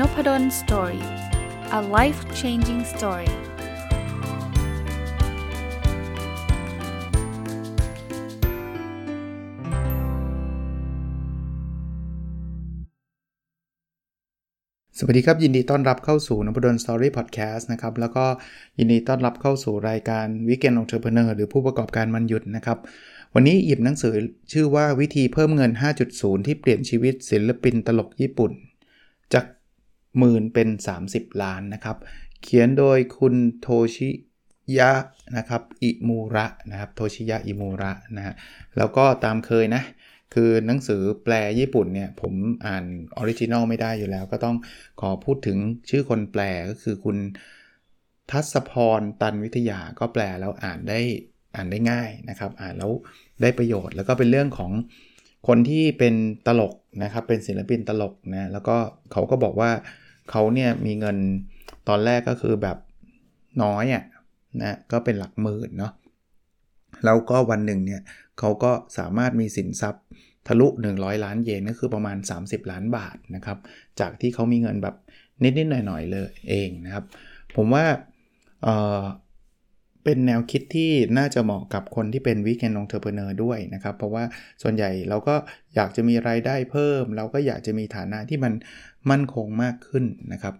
Nopadol's Story a life changing story สวัสดีครับ ยินดีต้อนรับเข้าสู่ Nopadol's Story พอดแคสต์นะครับ แล้วก็ยินดีต้อนรับเข้าสู่รายการ Weekend Entrepreneur หรือผู้ประกอบการวันหยุดนะครับ วันนี้หยิบหนังสือชื่อว่าวิธีเพิ่มเงิน 5.0 ที่เปลี่ยนชีวิตศิลปินตลกญี่ปุ่น จาก หมื่นเป็น 30 ล้านนะครับ เขียนโดยคุณโทชิยะนะครับอิมูระนะครับโทชิยะอิมูระนะฮะแล้วก็ตามเคยนะ คือหนังสือแปลญี่ปุ่นเนี่ย ผมอ่าน original ไม่ได้อยู่แล้ว ก็ต้องขอพูดถึงชื่อคนแปลก็คือคุณทัศพรตันวิทยาก็แปลแล้วอ่านได้อ่านได้ง่ายนะครับ อ่านแล้วได้ประโยชน์ แล้วก็เป็นเรื่องของคนที่เป็นตลกนะครับเป็นศิลปินตลกนะแล้วก็เขาก็บอกว่า เขาเนี่ยมีเงินตอนแรกก็คือแบบน้อยอะ่ะนะก็เป็นหลักหมื่นเนาะแล้วก็วันหนึ่งเนี่ยเขาก็สามารถมีสินทรัพย์ทะลุ 100 ล้านเยนก็คือประมาณ 30 ล้านบาทนะครับ จากที่เขามีเงินแบบนิดๆหน่อยๆเลยเองนะครับ ผมว่า เป็นแนวคิดที่น่าจะเหมาะกับคนที่เป็น Weekend Entrepreneur ด้วยนะครับ เพราะว่าส่วนใหญ่เราก็อยากจะมีรายได้เพิ่ม เราก็อยากจะมีฐานะที่มันมั่นคงมากขึ้นนะครับ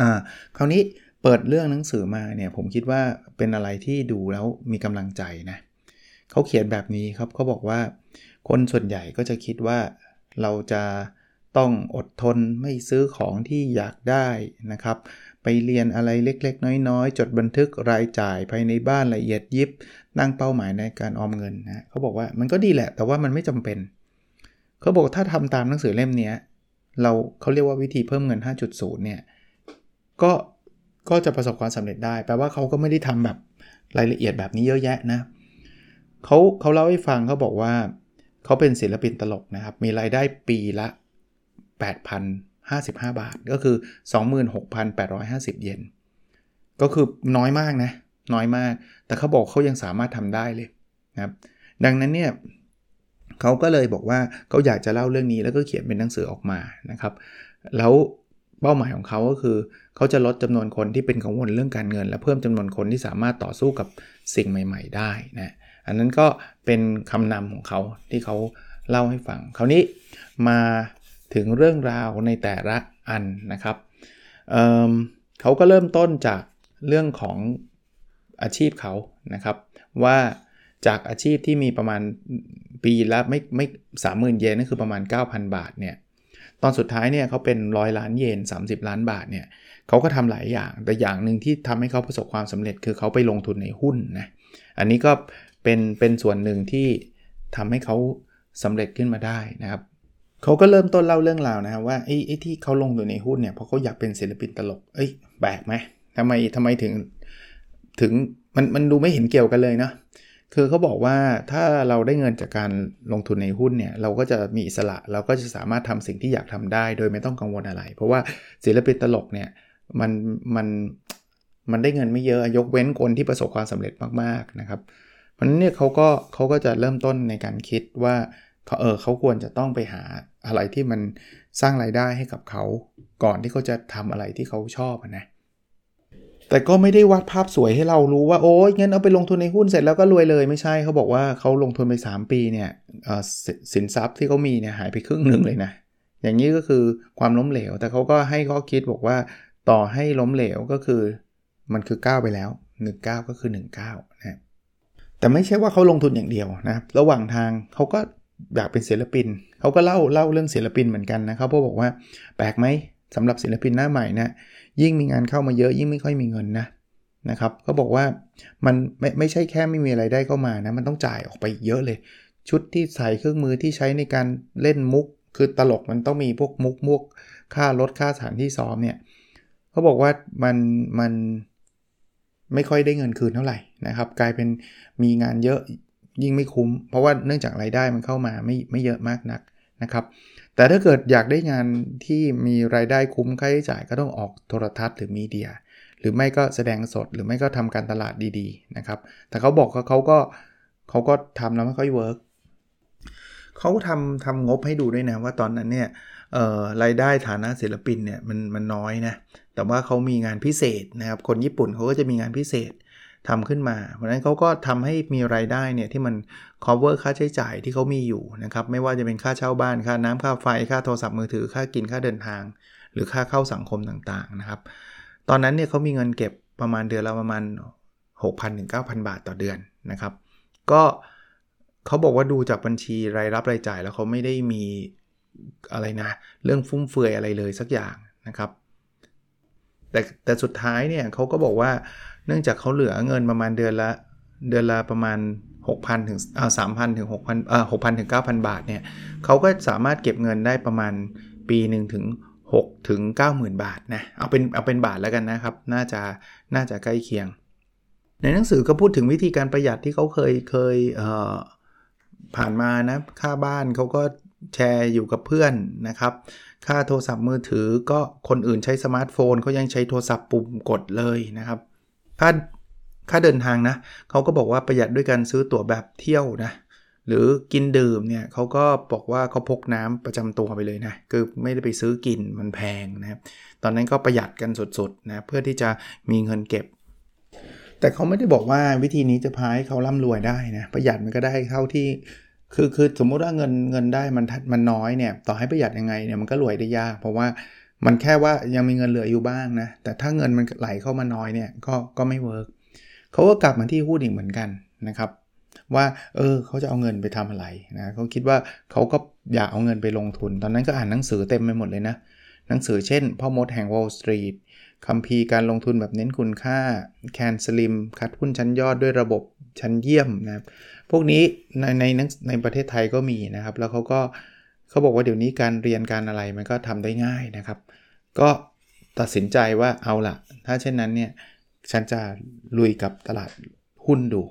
อ่าคราวนี้เปิดเรื่องหนังสือมาเนี่ยผมคิดว่าเป็นอะไรที่ดูแล้วมีกำลังใจนะเขาเขียนแบบนี้ครับเขาบอกว่าคนส่วนใหญ่ก็จะคิดว่าเราจะต้องอดทนไม่ซื้อของที่อยากได้นะครับ เรียนอะไรเล็กๆ น้อยๆ จดบันทึกรายจ่ายภายในบ้านละเอียดยิบตั้งเป้าหมายในการออมเงินนะเขาบอกว่ามันก็ดีแหละ แต่ว่ามันไม่จำเป็น เขาบอกถ้าทำตามหนังสือเล่มนี้เราเขาเรียกว่าวิธีเพิ่มเงิน 5.0 เนี่ยก็ก็จะประสบความสำเร็จได้ แปลว่าเขาก็ไม่ได้ทำแบบรายละเอียดแบบนี้เยอะแยะนะเขาเขาเล่าให้ฟังเขาบอกว่า เขาเป็นศิลปินตลกนะครับ มีรายได้ปีละ 8,000 55 บาท ก็คือ 26,850 เยน ก็คือน้อยมากนะ น้อยมาก แต่เขาบอกเขายังสามารถทำได้เลยนะครับ ดังนั้นเนี่ยเขาก็เลยบอกว่าเขาอยากจะเล่าเรื่องนี้แล้วก็เขียนเป็นหนังสือออกมานะครับ แล้วเป้าหมายของเขาก็คือเขาจะลดจำนวนคนที่เป็นกังวลเรื่องการเงิน และเพิ่มจำนวนคนที่สามารถต่อสู้กับสิ่งใหม่ ๆ ได้นะอันนั้นก็เป็นคำนำของเขาที่เขาเล่าให้ฟัง คราวนี้มา ถึงเรื่องราวในแต่ละอันนะครับเเขาก็เริ่มต้นจากเรื่องของอาชีพเขานะครับ ว่าจากอาชีพที่มีประมาณปีละไม่ไม่สามหมื่นเยนนั่นคือประมาณ 9,000 บาทเนี่ยตอนสุดท้ายเนี่ยเขาเป็นร้อยล้านเยน30 ล้านบาทเนี่ยเขาก็ทำหลายอย่างแต่อย่างหนึ่งที่ทำให้เขาประสบความสำเร็จคือเขาไปลงทุนในหุ้นนะอันนี้ก็เป็นเป็นส่วนหนึ่งที่ทำให้เขาสำเร็จขึ้นมาได้นะครับ เขาก็เริ่มต้นเล่าเรื่องราวนะครับว่าไอ้ไอ้ที่เขาลงอยู่ในหุ้นเนี่ยเพราะเขาอยากเป็นศิลปินตลก เอ้ยแปลกไหมทำไมทำไมถึงถึงมันมันดูไม่เห็นเกี่ยวกันเลยนะคือเขาบอกว่าถ้าเราได้เงินจากการลงทุนในหุ้นเนี่ยเราก็จะมีอิสระ เราก็จะสามารถทำสิ่งที่อยากทำได้ โดยไม่ต้องกังวลอะไร เพราะว่าศิลปินตลกเนี่ยมันมันมันได้เงินไม่เยอะยกเว้นคนที่ประสบความสำเร็จมากๆนะครับเพราะนั้นเนี่ยเขาก็เขาก็จะเริ่มต้นในการคิดว่า เขาเออเขาควรจะต้องไปหาอะไรที่มันสร้างรายได้ให้กับเขา ก่อนที่เขาจะทำอะไรที่เขาชอบนะ แต่ก็ไม่ได้วาดภาพสวยให้เรารู้ว่าโอ้ยงั้นเอาไปลงทุนในหุ้นเสร็จแล้วก็รวยเลยไม่ใช่เขาบอกว่าเขาลงทุนไป 3 ปีเนี่ยสินทรัพย์ที่เขามีเนี่ยหายไปครึ่งหนึ่งเลยนะอย่างนี้ก็คือความล้มเหลว แต่เขาก็ให้ข้อคิดบอกว่าต่อให้ล้มเหลวก็คือมันคือก้าวไปแล้ว 19 ก็คือ 19นะแต่ไม่ใช่ว่าเขาลงทุนอย่างเดียวนะระหว่างทางเขาก็ อยากเป็นศิลปิน เขาก็เล่าเล่าเรื่องศิลปินเหมือนกันนะเขาบอกว่าแปลกไหมสำหรับศิลปินหน้าใหม่นะยิ่งมีงานเข้ามาเยอะยิ่งไม่ค่อยมีเงินนะนะครับเขาบอกว่ามันไม่ไม่ใช่แค่ไม่มีอะไรได้เข้ามานะมันต้องจ่ายออกไปเยอะเลย ชุดที่ใส่เครื่องมือที่ใช้ในการเล่นมุก คือตลกมันต้องมีพวกมุกมุกค่ารถค่าสถานที่ซ้อมเนี่ยเขาบอกว่ามันมันไม่ค่อยได้เงินคืนเท่าไหร่นะครับ กลายเป็นมีงานเยอะ ยิ่งไม่คุ้ม เพราะว่าเนื่องจากรายได้มันเข้ามาไม่ไม่เยอะมากนักนะครับ แต่ถ้าเกิดอยากได้งานที่มีรายได้คุ้มค่าใช้จ่ายก็ต้องออกโทรทัศน์หรือมีเดีย หรือไม่ก็แสดงสดหรือไม่ก็ทำการตลาดดีๆนะครับ แต่เขาบอกเขาก็เขาก็ทำแล้วไม่ค่อยเวิร์กเขาทำทำงบให้ดูด้วยนะว่าตอนนั้นเนี่ยรายได้ฐานะศิลปินเนี่ยมันมันน้อยนะ แต่ว่าเขามีงานพิเศษนะครับ คนญี่ปุ่นเขาก็จะมีงานพิเศษ ทำขึ้นมา เพราะนั้นเขาก็ทำให้มีรายได้เนี่ยที่มัน cover ค่าใช้จ่ายที่เขามีอยู่นะครับ ไม่ว่าจะเป็นค่าเช่าบ้าน ค่าน้ำค่าไฟ ค่าโทรศัพท์มือถือ ค่ากิน ค่าเดินทาง หรือค่าเข้าสังคมต่างๆนะครับ ตอนนั้นเนี่ยเขามีเงินเก็บประมาณเดือนละประมาณ 6,000ถึง9,000 บาทต่อเดือนนะครับ ก็เขาบอกว่าดูจากบัญชีรายรับรายจ่ายแล้วเขาไม่ได้มีอะไรนะ เรื่องฟุ่มเฟือยอะไรเลยสักอย่างนะครับ แต่แต่สุดท้ายเนี่ยเขาก็บอกว่า เนื่องจากเขาเหลือเงินประมาณเดือนละเดือนละประมาณ 6,000 ถึงอ่า3,000ถึง6,000อ่า6,000ถึง9,000บาทเนี่ยเขาก็สามารถเก็บเงินได้ประมาณปีหนึ่งถึง6ถึง90,000 บาทนะเอาเป็นเอาเป็นบาทแล้วกันนะครับ น่าจะน่าจะใกล้เคียง ในหนังสือก็พูดถึงวิธีการประหยัดที่เขาเคยเคยเผ่านมานะค่าบ้านเขาก็แชร์อยู่กับเพื่อนนะครับ ค่าโทรศัพท์มือถือก็คนอื่นใช้สมาร์ทโฟนเขายังใช้โทรศัพท์ปุ่มกดเลยนะครับ ค่าค่าเดินทางนะเขาก็บอกว่าประหยัดด้วยการซื้อตั๋วแบบเที่ยวนะหรือกินดื่มเนี่ยเขาก็บอกว่าเขาพกน้ำประจำตัวไปเลยนะคือไม่ได้ไปซื้อกินมันแพงนะครับตอนนั้นก็ประหยัดกันสุดๆนะเพื่อที่จะมีเงินเก็บ แต่เขาไม่ได้บอกว่าวิธีนี้จะพาให้เขาร่ำรวยได้นะประหยัดมันก็ได้เท่าที่คือคือสมมุติว่าเงินเงินได้มันมันน้อยเนี่ยต่อให้ประหยัดยังไงเนี่ยมันก็รวยได้ยาก เพราะว่า มันแค่ว่ายังมีเงินเหลืออยู่บ้างนะ แต่ถ้าเงินมันไหลเข้ามาน้อยเนี่ยก็ก็ไม่ workเขาก็กลับมาที่หุ้นอีกเหมือนกันนะครับว่าเออเขาจะเอาเงินไปทำอะไรนะเขาคิดว่าเขาก็อยากเอาเงินไปลงทุน ตอนนั้นก็อ่านหนังสือเต็มไปหมดเลยนะ หนังสือเช่น พ่อมดแห่ง Wall Street คัมภีร์การลงทุนแบบเน้นคุณค่า Can Slim คัดหุ้นชั้นยอดด้วยระบบชั้นเยี่ยมนะครับพวกนี้ในในในประเทศไทยก็มีนะครับ แล้วเขาก็ เขาบอกว่าเดี๋ยวนี้การเรียนการอะไรมันก็ทำได้ง่ายนะครับ ก็ตัดสินใจว่าเอาละถ้าเช่นนั้นเนี่ยฉันจะลุยกับตลาดหุ้นดู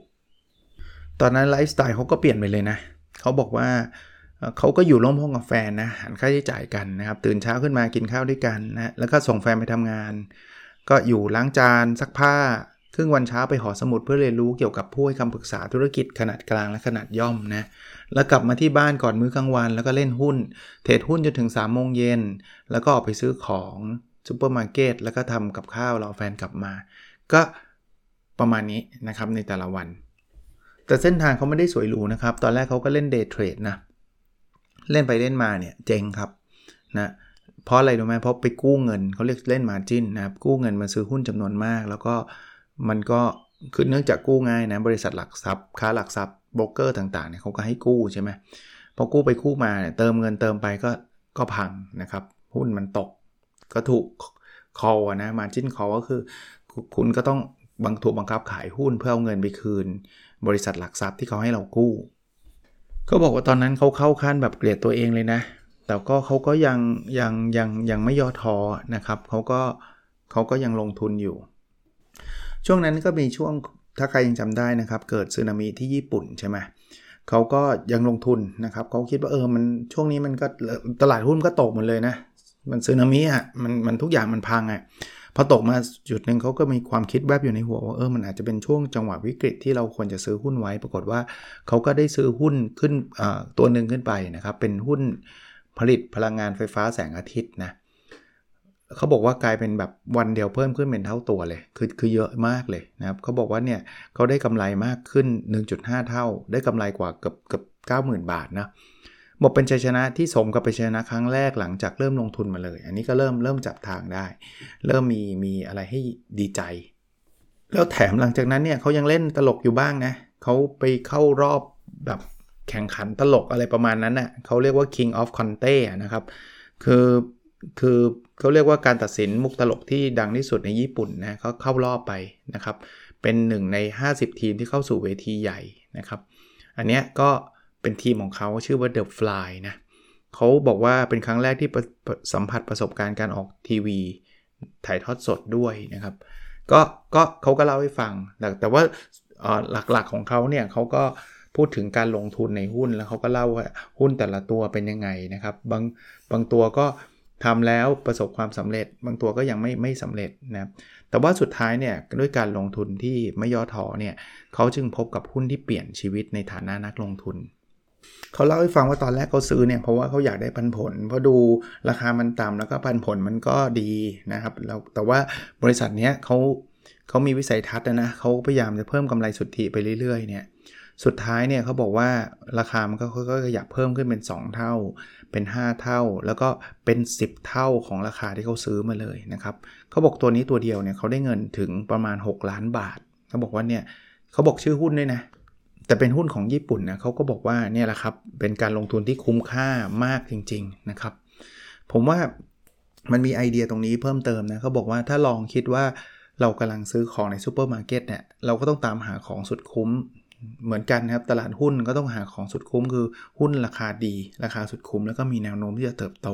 ตอนนั้นไลฟ์สไตล์เขาก็เปลี่ยนไปเลยนะเขาบอกว่าเขาก็อยู่ร่วมห้องกับแฟนนะหันค่าใช้จ่ายกันนะครับ ตื่นเช้าขึ้นมากินข้าวด้วยกันนะแล้วก็ส่งแฟนไปทำงาน ก็อยู่ล้างจานซักผ้าครึ่งวันเช้าไปหอสมุดเพื่อเรียนรู้เกี่ยวกับผู้ให้คำปรึกษาธุรกิจขนาดกลางและขนาดย่อมนะ แล้วกลับมาที่บ้านก่อนมื้อกลางวัน แล้วก็เล่นหุ้น เทรดหุ้นจนถึง3ามโมงเย็น แล้วก็ออกไปซื้อของซูเปอร์มาร์เก็ตแล้วก็ทำกับข้าวรอแฟนกลับมา ก็ประมาณนี้นะครับในแต่ละวัน แต่เส้นทางเขาไม่ได้สวยหรูนะครับ ตอนแรกเขาก็เล่น day trade นะ เล่นไปเล่นมาเนี่ยเจ๊งครับนะเพราะอะไรรู้ไหมเพราะไปกู้เงินเขาเรียกเล่น margin นะครับกู้เงินมาซื้อหุ้นจำนวนมาก แล้วก็มันก็คือเนื่องจากกู้ง่ายนะบริษัทหลักทรัพย์ค้าหลักทรัพย์ โบรกเกอร์ต่างๆเนี่ยเขาก็ให้กู้ใช่ไหมพอกู้ไปกู้มาเนี่ยเติมเงินเติมไปก็ก็พังนะครับ หุ้นมันตกก็ถูกคอนะมาจิ้นคอก็คือคุณก็ต้องบังถูกบังคับขายหุ้นเพื่อเอาเงินไปคืน บริษัทหลักทรัพย์ที่เขาให้เรากู้เขาบอกว่าตอนนั้นเขาเข้าขั้นแบบเกลียดตัวเองเลยนะ แต่ก็เขาก็ยังยังยังยังไม่ย่อท้อนะครับเขาก็เขาก็ยังลงทุนอยู่ ช่วงนั้นก็มีช่วง ถ้าใครยังจำได้นะครับ เกิดสึนามิที่ญี่ปุ่นใช่ไหมเขาก็ยังลงทุนนะครับเขาคิดว่าเออมันช่วงนี้มันก็ตลาดหุ้นก็ตกหมดเลยนะ มันสึนามิอะมันมันทุกอย่างมันพังอะพอตกมาจุดหนึ่งเขาก็มีความคิดแวบอยู่ในหัวว่าเออมันอาจจะเป็นช่วงจังหวะวิกฤตที่เราควรจะซื้อหุ้นไว้ ปรากฏว่าเขาก็ได้ซื้อหุ้นขึ้นตัวหนึ่งขึ้นไปนะครับเป็นหุ้นผลิตพลังงานไฟฟ้าแสงอาทิตย์นะเขาบอกว่ากลายเป็นแบบวันเดียวเพิ่มขึ้นเป็นเท่าตัวเลย คือคือเยอะมากเลยนะครับเขาบอกว่าเนี่ยเขาได้กำไรมากขึ้น 1.5 เท่า ได้กำไรกว่าเกือบเกือบ90,000บาทนะบอกเป็นชัยชนะที่สมกับเป็นชัยชนะครั้งแรกหลังจากเริ่มลงทุนมาเลย อันนี้ก็เริ่มเริ่มจับทางได้ เริ่มมีมีอะไรให้ดีใจ แล้วแถมหลังจากนั้นเนี่ยเขายังเล่นตลกอยู่บ้างนะเขาไปเข้ารอบแบบแข่งขันตลกอะไรประมาณนั้นนะ่ะเขาเรียกว่า King of Conte นะครับ คือคือ เขาเรียกว่าการตัดสินมุกตลกที่ดังที่สุดในญี่ปุ่นนะเขาเข้ารอบไปนะครับ เป็นหนึ่งใน 50 ทีมที่เข้าสู่เวทีใหญ่นะครับ อันเนี้ยก็เป็นทีมของเขาชื่อว่า The Fly นะเขาบอกว่าเป็นครั้งแรกที่สัมผัสประสบการณ์การออกทีวี ถ่ายทอดสดด้วยนะครับ ก็ก็เขาก็เล่าให้ฟัง แต่แต่ว่าหลักๆของเขาเนี่ยเขาก็พูดถึงการลงทุนในหุ้นแล้วเขาก็เล่าว่าหุ้นแต่ละตัวเป็นยังไงนะครับ บางบางตัวก็ ทำแล้วประสบความสำเร็จ บางตัวก็ยังไม่ไม่สำเร็จนะแต่ว่าสุดท้ายเนี่ยด้วยการลงทุนที่ไม่ย่อท้อเนี่ยเขาจึงพบกับหุ้นที่เปลี่ยนชีวิตในฐานะนักลงทุนเขาเล่าให้ฟังว่าตอนแรกเขาซื้อเนี่ยเพราะว่าเขาอยากได้ปันผลเพราะดูราคามันต่ำแล้วก็ปันผลมันก็ดีนะครับแล้วแต่ว่าบริษัทเนี้ยเขาเขามีวิสัยทัศน์นะเขาพยายามจะเพิ่มกำไรสุทธิไปเรื่อยๆเนี่ย สุดท้ายเนี่ยเขาบอกว่าราคามันก็ค่อยๆขยับเพิ่มขึ้นเป็น 2 เท่า เป็น 5 เท่า แล้วก็เป็น 10 เท่าของราคาที่เขาซื้อมาเลยนะครับเขาบอกตัวนี้ตัวเดียวเนี่ยเขาได้เงินถึงประมาณ 6 ล้านบาทเขาบอกว่าเนี่ยเขาบอกชื่อหุ้นด้วยนะแต่เป็นหุ้นของญี่ปุ่นนะเขาก็บอกว่าเนี่ยแหละครับเป็นการลงทุนที่คุ้มค่ามากจริง ๆนะครับ ผมว่ามันมีไอเดียตรงนี้เพิ่มเติมนะเขาบอกว่าถ้าลองคิดว่าเรากำลังซื้อของในซูเปอร์มาร์เก็ตเนี่ยเราก็ต้องตามหาของสุดคุ้ม เหมือนกันนะครับตลาดหุ้นก็ต้องหาของสุดคุ้มคือหุ้นราคาดี ราคาสุดคุ้มแล้วก็มีแนวโน้มที่จะเติบโต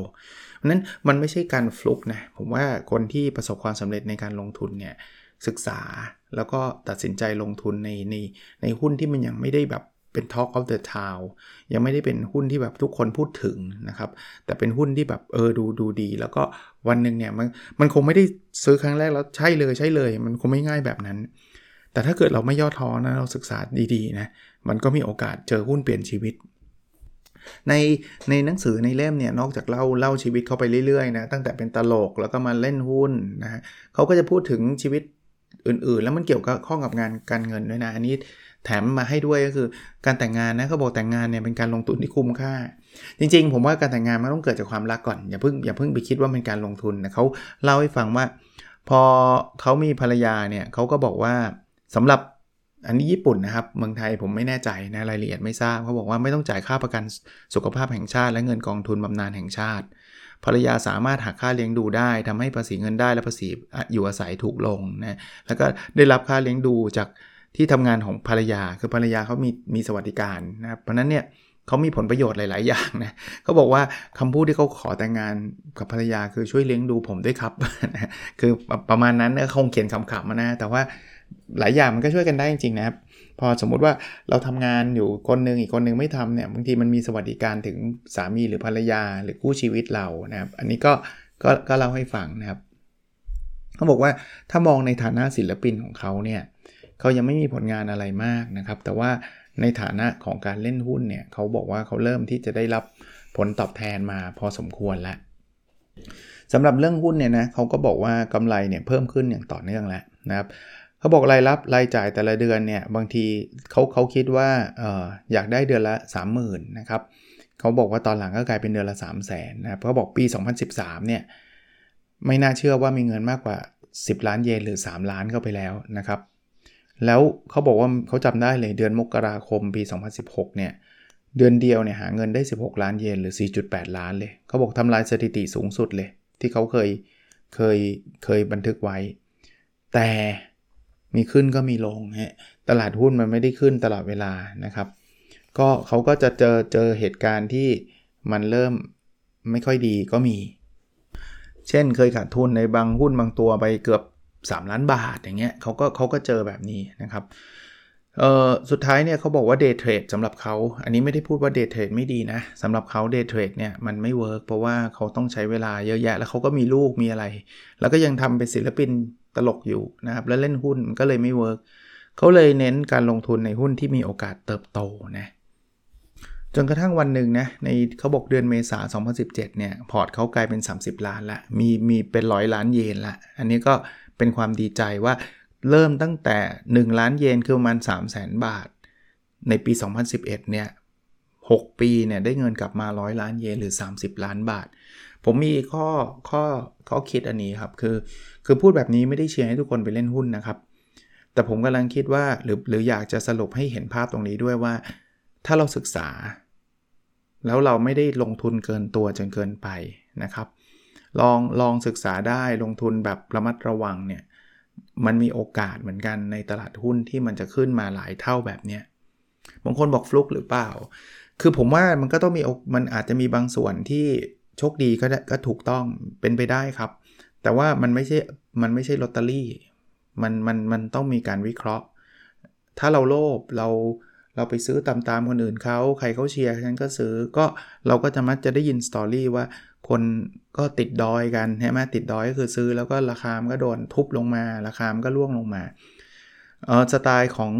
เพราะนั้นมันไม่ใช่การฟลุกนะผมว่าคนที่ประสบความสำเร็จในการลงทุนเนี่ยศึกษาแล้วก็ตัดสินใจลงทุนในในในหุ้นที่มันยังไม่ได้แบบเป็น Talk of the Town ยังไม่ได้เป็นหุ้นที่แบบทุกคนพูดถึงนะครับ แต่เป็นหุ้นที่แบบเออดูดูดี แล้วก็วันหนึ่งเนี่ยมันมันคงไม่ได้ซื้อครั้งแรกแล้วใช่เลยใช่เลย มันคงไม่ง่ายแบบนั้น แต่ถ้าเกิดเราไม่ย่อท้อนะเราศึกษาดีๆนะมันก็มีโอกาสเจอหุ้นเปลี่ยนชีวิต ในในหนังสือในเล่มเนี่ยนอกจากเล่าเล่าชีวิตเขาไปเรื่อยๆนะตั้งแต่เป็นตลกแล้วก็มาเล่นหุ้นนะเขาก็จะพูดถึงชีวิตอื่นๆ แล้วมันเกี่ยวกับข้องกับงานการเงินด้วยนะอันนี้แถมมาให้ด้วยก็คือการแต่งงานนะเขาบอกแต่งงานเนี่ยเป็นการลงทุนที่คุ้มค่า จริงๆ ผมว่าการแต่งงานมันต้องเกิดจากความรักก่อนอย่าเพิ่งอย่าเพิ่งไปคิดว่าเป็นการลงทุนนะเขาเล่าให้ฟังว่า พอเขามีภรรยาเนี่ยเขาก็บอกว่า สำหรับอันนี้ญี่ปุ่นนะครับ เมืองไทยผมไม่แน่ใจนะรายละเอียดไม่ทราบเขาบอกว่าไม่ต้องจ่ายค่าประกันสุขภาพแห่งชาติ และเงินกองทุนบำนาญแห่งชาติภรรยาสามารถหักค่าเลี้ยงดูได้ทำให้ภาษีเงินได้และภาษีอยู่อาศัยถูกลงนะแล้วก็ได้รับค่าเลี้ยงดูจากที่ทำงานของภรรยาคือภรรยาเขามีมีสวัสดิการนะครับเพราะนั้นเนี่ยเขามีผลประโยชน์หลาย ๆ อย่างนะเขาบอกว่าคำพูดที่เขาขอแต่งงานกับภรรยาคือช่วยเลี้ยงดูผมด้วยครับ คือประมาณนั้นคงเขียนคำๆมานะ แต่ว่า หลายอย่างมันก็ช่วยกันได้จริงๆนะครับ พอสมมุติว่าเราทำงานอยู่คนหนึ่งอีกคนหนึ่งไม่ทำเนี่ยบางทีมันมีสวัสดิการถึงสามีหรือภรรยาหรือคู่ชีวิตเรานะครับ อันนี้ก็ก็ก็เล่าให้ฟังนะครับเขาบอกว่าถ้ามองในฐานะศิลปินของเขาเนี่ยเขายังไม่มีผลงานอะไรมากนะครับ แต่ว่าในฐานะของการเล่นหุ้นเนี่ยเขาบอกว่าเขาเริ่มที่จะได้รับผลตอบแทนมาพอสมควรแล้วสำหรับเรื่องหุ้นเนี่ยนะเขาก็บอกว่ากำไรเนี่ยเพิ่มขึ้นอย่างต่อเนื่องแล้วนะครับ เขาบอกรายรับรายจ่ายแต่ละเดือนเนี่ยบางทีเขาเขาคิดว่าอออยากได้เดือนละ 30,000นะครับเขาบอกว่าตอนหลังก็กลายเป็นเดือนละ 3 0 0 0 0นนะครับเขาบอกปี 2013เนี่ยไม่น่าเชื่อว่ามีเงินมากกว่า 10 ล้านเยนหรือ 3 ล้านเข้าไปแล้วนะครับ แล้วเขาบอกว่าเขาจำได้เลยเดือนมกราคมปี 2016เนี่ยเดือนเดียวเนี่ยหาเงินได้ 16 ล้านเยนหรือ 4.8 ล้านเลย เขาบอกทำลายสถิติสูงสุดเลย ที่เขาเคยเคยเคยบันทึกไว้ แต่ มีขึ้นก็มีลงฮะตลาดหุ้นมันไม่ได้ขึ้นตลอดเวลานะครับ ก็เขาก็จะเจอเจอเหตุการณ์ที่มันเริ่มไม่ค่อยดีก็มี เช่นเคยขาดทุนในบางหุ้นบางตัวไปเกือบ 3 ล้านบาทอย่างเงี้ยเขาก็เขาก็เจอแบบนี้นะครับเออสุดท้ายเนี่ยเขาบอกว่า day trade สำหรับเขา อันนี้ไม่ได้พูดว่า day trade ไม่ดีนะสำหรับเขา day trade เนี่ยมันไม่ work เพราะว่าเขาต้องใช้เวลาเยอะแยะ แล้วเขาก็มีลูกมีอะไร แล้วก็ยังทำเป็นศิลปิน ตลกอยู่นะครับแล้วเล่นหุ้นก็เลยไม่ work เขาเลยเน้นการลงทุนในหุ้นที่มีโอกาสเติบโตนะจนกระทั่งวันหนึ่งนะในเขาบอกเดือนเมษา 2017 เนี่ย พอร์ตเขากลายเป็น 30 ล้านละมีมีเป็นร้อยล้านเยนละอันนี้ก็เป็นความดีใจว่าเริ่มตั้งแต่ 1 ล้านเยนคือประมาณ 3 0 0แสนบาท ในปี 2011 เนี่ย 6 ปีเนี่ยได้เงินกลับมาร้อยล้านเยนหรือ 30 ล้านบาท ผมมีข้อข้อข้อคิดอันนี้ครับ คือ คือพูดแบบนี้ไม่ได้เชียร์ให้ทุกคนไปเล่นหุ้นนะครับ แต่ผมกำลังคิดว่าหรือหรืออยากจะสรุปให้เห็นภาพตรงนี้ด้วยว่า ถ้าเราศึกษา แล้วเราไม่ได้ลงทุนเกินตัวจนเกินไปนะครับ ลองลองศึกษาได้ลงทุนแบบระมัดระวังเนี่ยมันมีโอกาสเหมือนกันในตลาดหุ้นที่มันจะขึ้นมาหลายเท่าแบบเนี้ยบางคนบอกฟลุกหรือเปล่า คือผมว่ามันก็ต้องมีมันอาจจะมีบางส่วนที่ โชคดีก็ก็ถูกต้องเป็นไปได้ครับ แต่ว่ามันไม่ใช่มันไม่ใช่ลอตเตอรี่มันมันมันต้องมีการวิเคราะห์ ถ้าเราโลภเราเราไปซื้อตามตามคนอื่นเขาใครเขาเชียร์ฉันก็ซื้อก็เราก็จะมักจะได้ยินสตอรี่ว่าคนก็ติดดอยกันใช่ไหมติดดอยก็คือซื้อแล้วก็ราคามก็โดนทุบลงมา ราคามก็ร่วงลงมาเออสไตล์ของ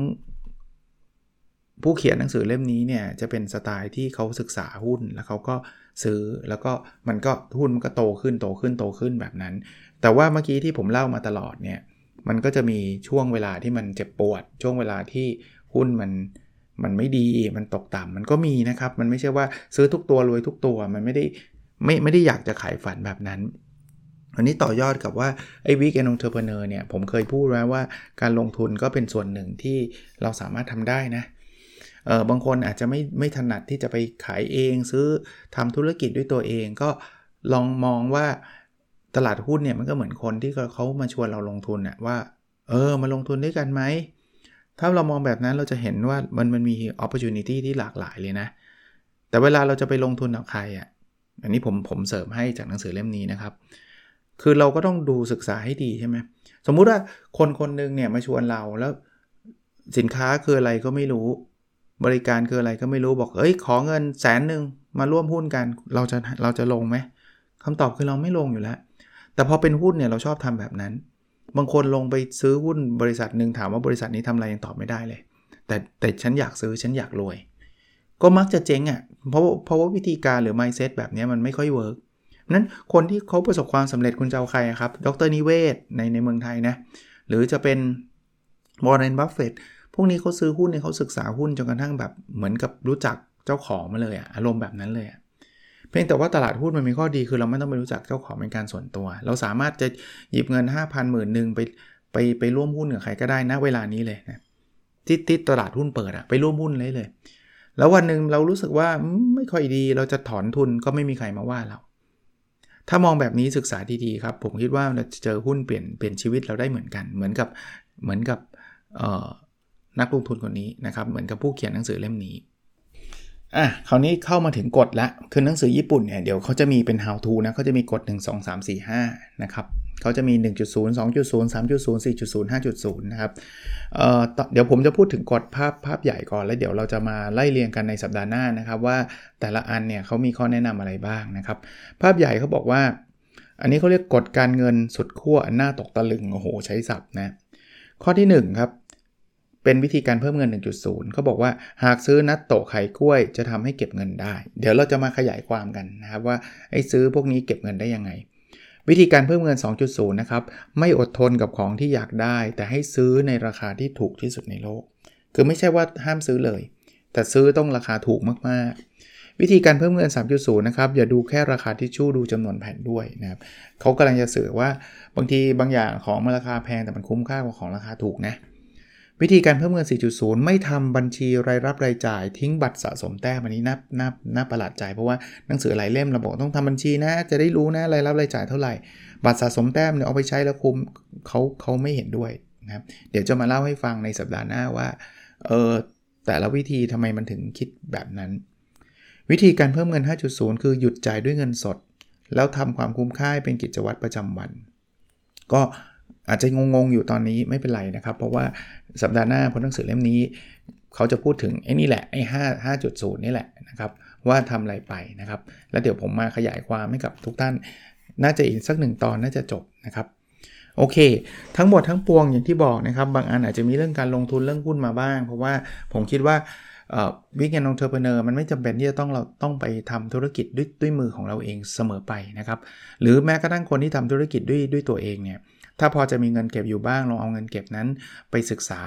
ผู้เขียนหนังสือเล่มนี้เนี่ยจะเป็นสไตล์ที่เขาศึกษาหุ้นแล้วเขาก็ ซื้อแล้วก็มันก็หุ้นมันก็โตขึ้นโตขึ้นโตขึ้นแบบนั้น แต่ว่าเมื่อกี้ที่ผมเล่ามาตลอดเนี่ยมันก็จะมีช่วงเวลาที่มันเจ็บปวด ช่วงเวลาที่หุ้นมันมันไม่ดีมันตกต่ำมันก็มีนะครับ มันไม่ใช่ว่าซื้อทุกตัวรวยทุกตัวมันไม่ได้ไม่ไม่ได้อยากจะขายฝันแบบนั้น อันนี้ต่อยอดกับว่าไอ้วิกแอนองเทอร์เพเนอร์เนี่ยผมเคยพูดแล้วว่าการลงทุนก็เป็นส่วนหนึ่งที่เราสามารถทำได้นะเออบางคนอาจจะไม่ไม่ถนัดที่จะไปขายเอง ซื้อทำธุรกิจด้วยตัวเอง ก็ลองมองว่าตลาดหุ้นเนี่ยมันก็เหมือนคนที่เขามาชวนเราลงทุนน่ยว่า เออมาลงทุนด้วยกันไหม ถ้าเรามองแบบนั้นเราจะเห็นว่ามันมันมีโอกาสที่หลากหลายเลยนะ แต่เวลาเราจะไปลงทุนกับใครอะอันนี้ผมผมเสริมให้จากหนังสือเล่มนี้นะครับ คือเราก็ต้องดูศึกษาให้ดีใช่ไหมสมมุติว่าคนคนหนึ่งเนี่ยมาชวนเราแล้วสินค้าคืออะไรก็ไม่รู้ บริการคืออะไรก็ไม่รู้บอก เอ้ย ขอเงินแสนหนึ่งมาร่วมหุ้นกัน เราจะเราจะลงไหมคำตอบคือเราไม่ลงอยู่แล้ว แต่พอเป็นหุ้นเนี่ยเราชอบทำแบบนั้น บางคนลงไปซื้อหุ้นบริษัทหนึ่งถามว่าบริษัทนี้ทำอะไรยังตอบไม่ได้เลย แต่แต่ฉันอยากซื้อฉันอยากรวย ก็มักจะเจ๊งอะ่ะ เพราะเพราะว่าวิธีการหรือ mindset แบบนี้มันไม่ค่อย work นั้นคนที่เขาประสบความสำเร็จคุณจะเอาใครครับ ดร.นิเวศน์ในในเมืองไทยนะ หรือจะเป็นบรอนบัฟเฟต พวกนี้เขาซื้อหุ้นเนี่ยเขาศึกษาหุ้นจนกระทั่งแบบเหมือนกับรู้จักเจ้าของมาเลยอะอารมณ์แบบนั้นเลยอะเพียงแต่ว่าตลาดหุ้นมันมีข้อดีคือเราไม่ต้องไปรู้จักเจ้าของเป็นการส่วนตัว เราสามารถจะหยิบเงิน 5 0 0พันหมื่นหนึ่งไปไปไปร่วมหุ้นกับใครก็ได้นะเวลานี้เลยนะที่ที่ตลาดหุ้นเปิดอะไปร่วมหุ้นเลยเลย แล้ววันหนึ่งเรารู้สึกว่าไม่ค่อยดีเราจะถอนทุนก็ไม่มีใครมาว่าเรา ถ้ามองแบบนี้ศึกษาดีๆครับ ผมคิดว่าเราจะเจอหุ้นเปลี่ยนเปลี่ยนชีวิตเราได้เหมือนกัน เหมือนกับเหมือนกับ นักลงทุนคนนี้นะครับเหมือนกับผู้เขียนหนังสือเล่มนี้อะคราวนี้เข้ามาถึงกฎละคือหนังสือญี่ปุ่นเนี่ยเดี๋ยวเขาจะมีเป็น how to นะเขาจะมีกฎ 1 2 3 4 5 นะครับเขาจะมี 1.0 2.0 3.0 4.0 5.0 นะครับเอ่อเดี๋ยวผมจะพูดถึงกฎภาพภาพใหญ่ก่อนแล้วเดี๋ยวเราจะมาไล่เรียงกันในสัปดาห์หน้านะครับ ว่าแต่ละอันเนี่ยเขามีข้อแนะนำอะไรบ้างนะครับ ภาพใหญ่เขาบอกว่า อันนี้เขาเรียกกฎการเงินสุดขั้วหน้าตกตะลึงโอ้โหใช้ศัพท์นะข้อที่1ครับ เป็นวิธีการเพิ่มเงิน 1.0 เขาบอกว่าหากซื้อนัตโตไข่กล้วยจะทำให้เก็บเงินได้ เดี๋ยวเราจะมาขยายความกันนะครับว่าไอ้ซื้อพวกนี้เก็บเงินได้ยังไง วิธีการเพิ่มเงิน 2.0 นะครับ ไม่อดทนกับของที่อยากได้ แต่ให้ซื้อในราคาที่ถูกที่สุดในโลก คือไม่ใช่ว่าห้ามซื้อเลย แต่ซื้อต้องราคาถูกมากๆ วิธีการเพิ่มเงิน 3.0 นะครับอย่าดูแค่ราคาที่ชู่ดูจำนวนแผ่นด้วยนะครับเขากำลังจะสื่อว่าบางทีบางอย่างของมันราคาแพงแต่มันคุ้มค่ากว่าของราคาถูกนะ วิธีการเพิ่มเงิน 4.0 ไม่ทำบัญชีรายรับรายจ่าย ทิ้งบัตรสะสมแต้มอันนี้น่าน่าน่าประหลาดใจเพราะว่าหนังสือหลายเล่มเราบอกต้องทำบัญชีนะ จะได้รู้นะรายรับรายจ่ายเท่าไหร่ บัตรสะสมแต้มเนี่ยเอาไปใช้แล้วคุ้มเขาเขาไม่เห็นด้วยนะครับเดี๋ยวจะมาเล่าให้ฟังในสัปดาห์หน้าว่าเออแต่ละวิธีทำไมมันถึงคิดแบบนั้น วิธีการเพิ่มเงิน 5.0 คือหยุดจ่ายด้วยเงินสด แล้วทำความคุ้มค่าเป็นกิจวัตรประจำวัน ก็ อาจจะงงๆอยู่ตอนนี้ไม่เป็นไรนะครับ เพราะว่าสัปดาห์หน้าพอหนังสือเล่มนี้ เขาจะพูดถึงไอ้นี่แหละไอ้ห้าห้าจุดศูนย์นี่แหละนะครับ ว่าทำอะไรไปนะครับ แล้วเดี๋ยวผมมาขยายความให้กับทุกท่าน น่าจะอีกสักหนึ่งตอนน่าจะจบนะครับโอเค ทั้งหมดทั้งปวงอย่างที่บอกนะครับ บางอันอาจจะมีเรื่องการลงทุนเรื่องหุ้นมาบ้าง เพราะว่าผมคิดว่าวิกแอนองเทอร์เพเนอร์มันไม่จำเป็นที่จะต้องเราต้องไปทำธุรกิจด้วยด้วยมือของเราเองเสมอไปนะครับ หรือแม้กระทั่งคนที่ทำธุรกิจด้วยด้วยตัวเองเนี่ย ถ้าพอจะมีเงินเก็บอยู่บ้างลองเอาเงินเก็บนั้นไปศึกษา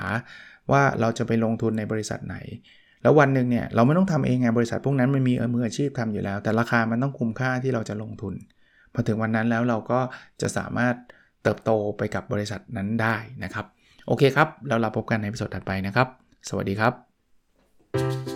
ว่าเราจะไปลงทุนในบริษัทไหน แล้ววันหนึ่งเนี่ยเราไม่ต้องทำเองไงบริษัทพวกนั้นมันมีมืออาชีพทำอยู่แล้ว แต่ราคามันต้องคุ้มค่าที่เราจะลงทุนพอถึงวันนั้นแล้วเราก็จะสามารถเติบโตไปกับบริษัทนั้นได้นะครับ โอเคครับ แล้วเราพบกันในพิสดถัดไปนะครับ สวัสดีครับ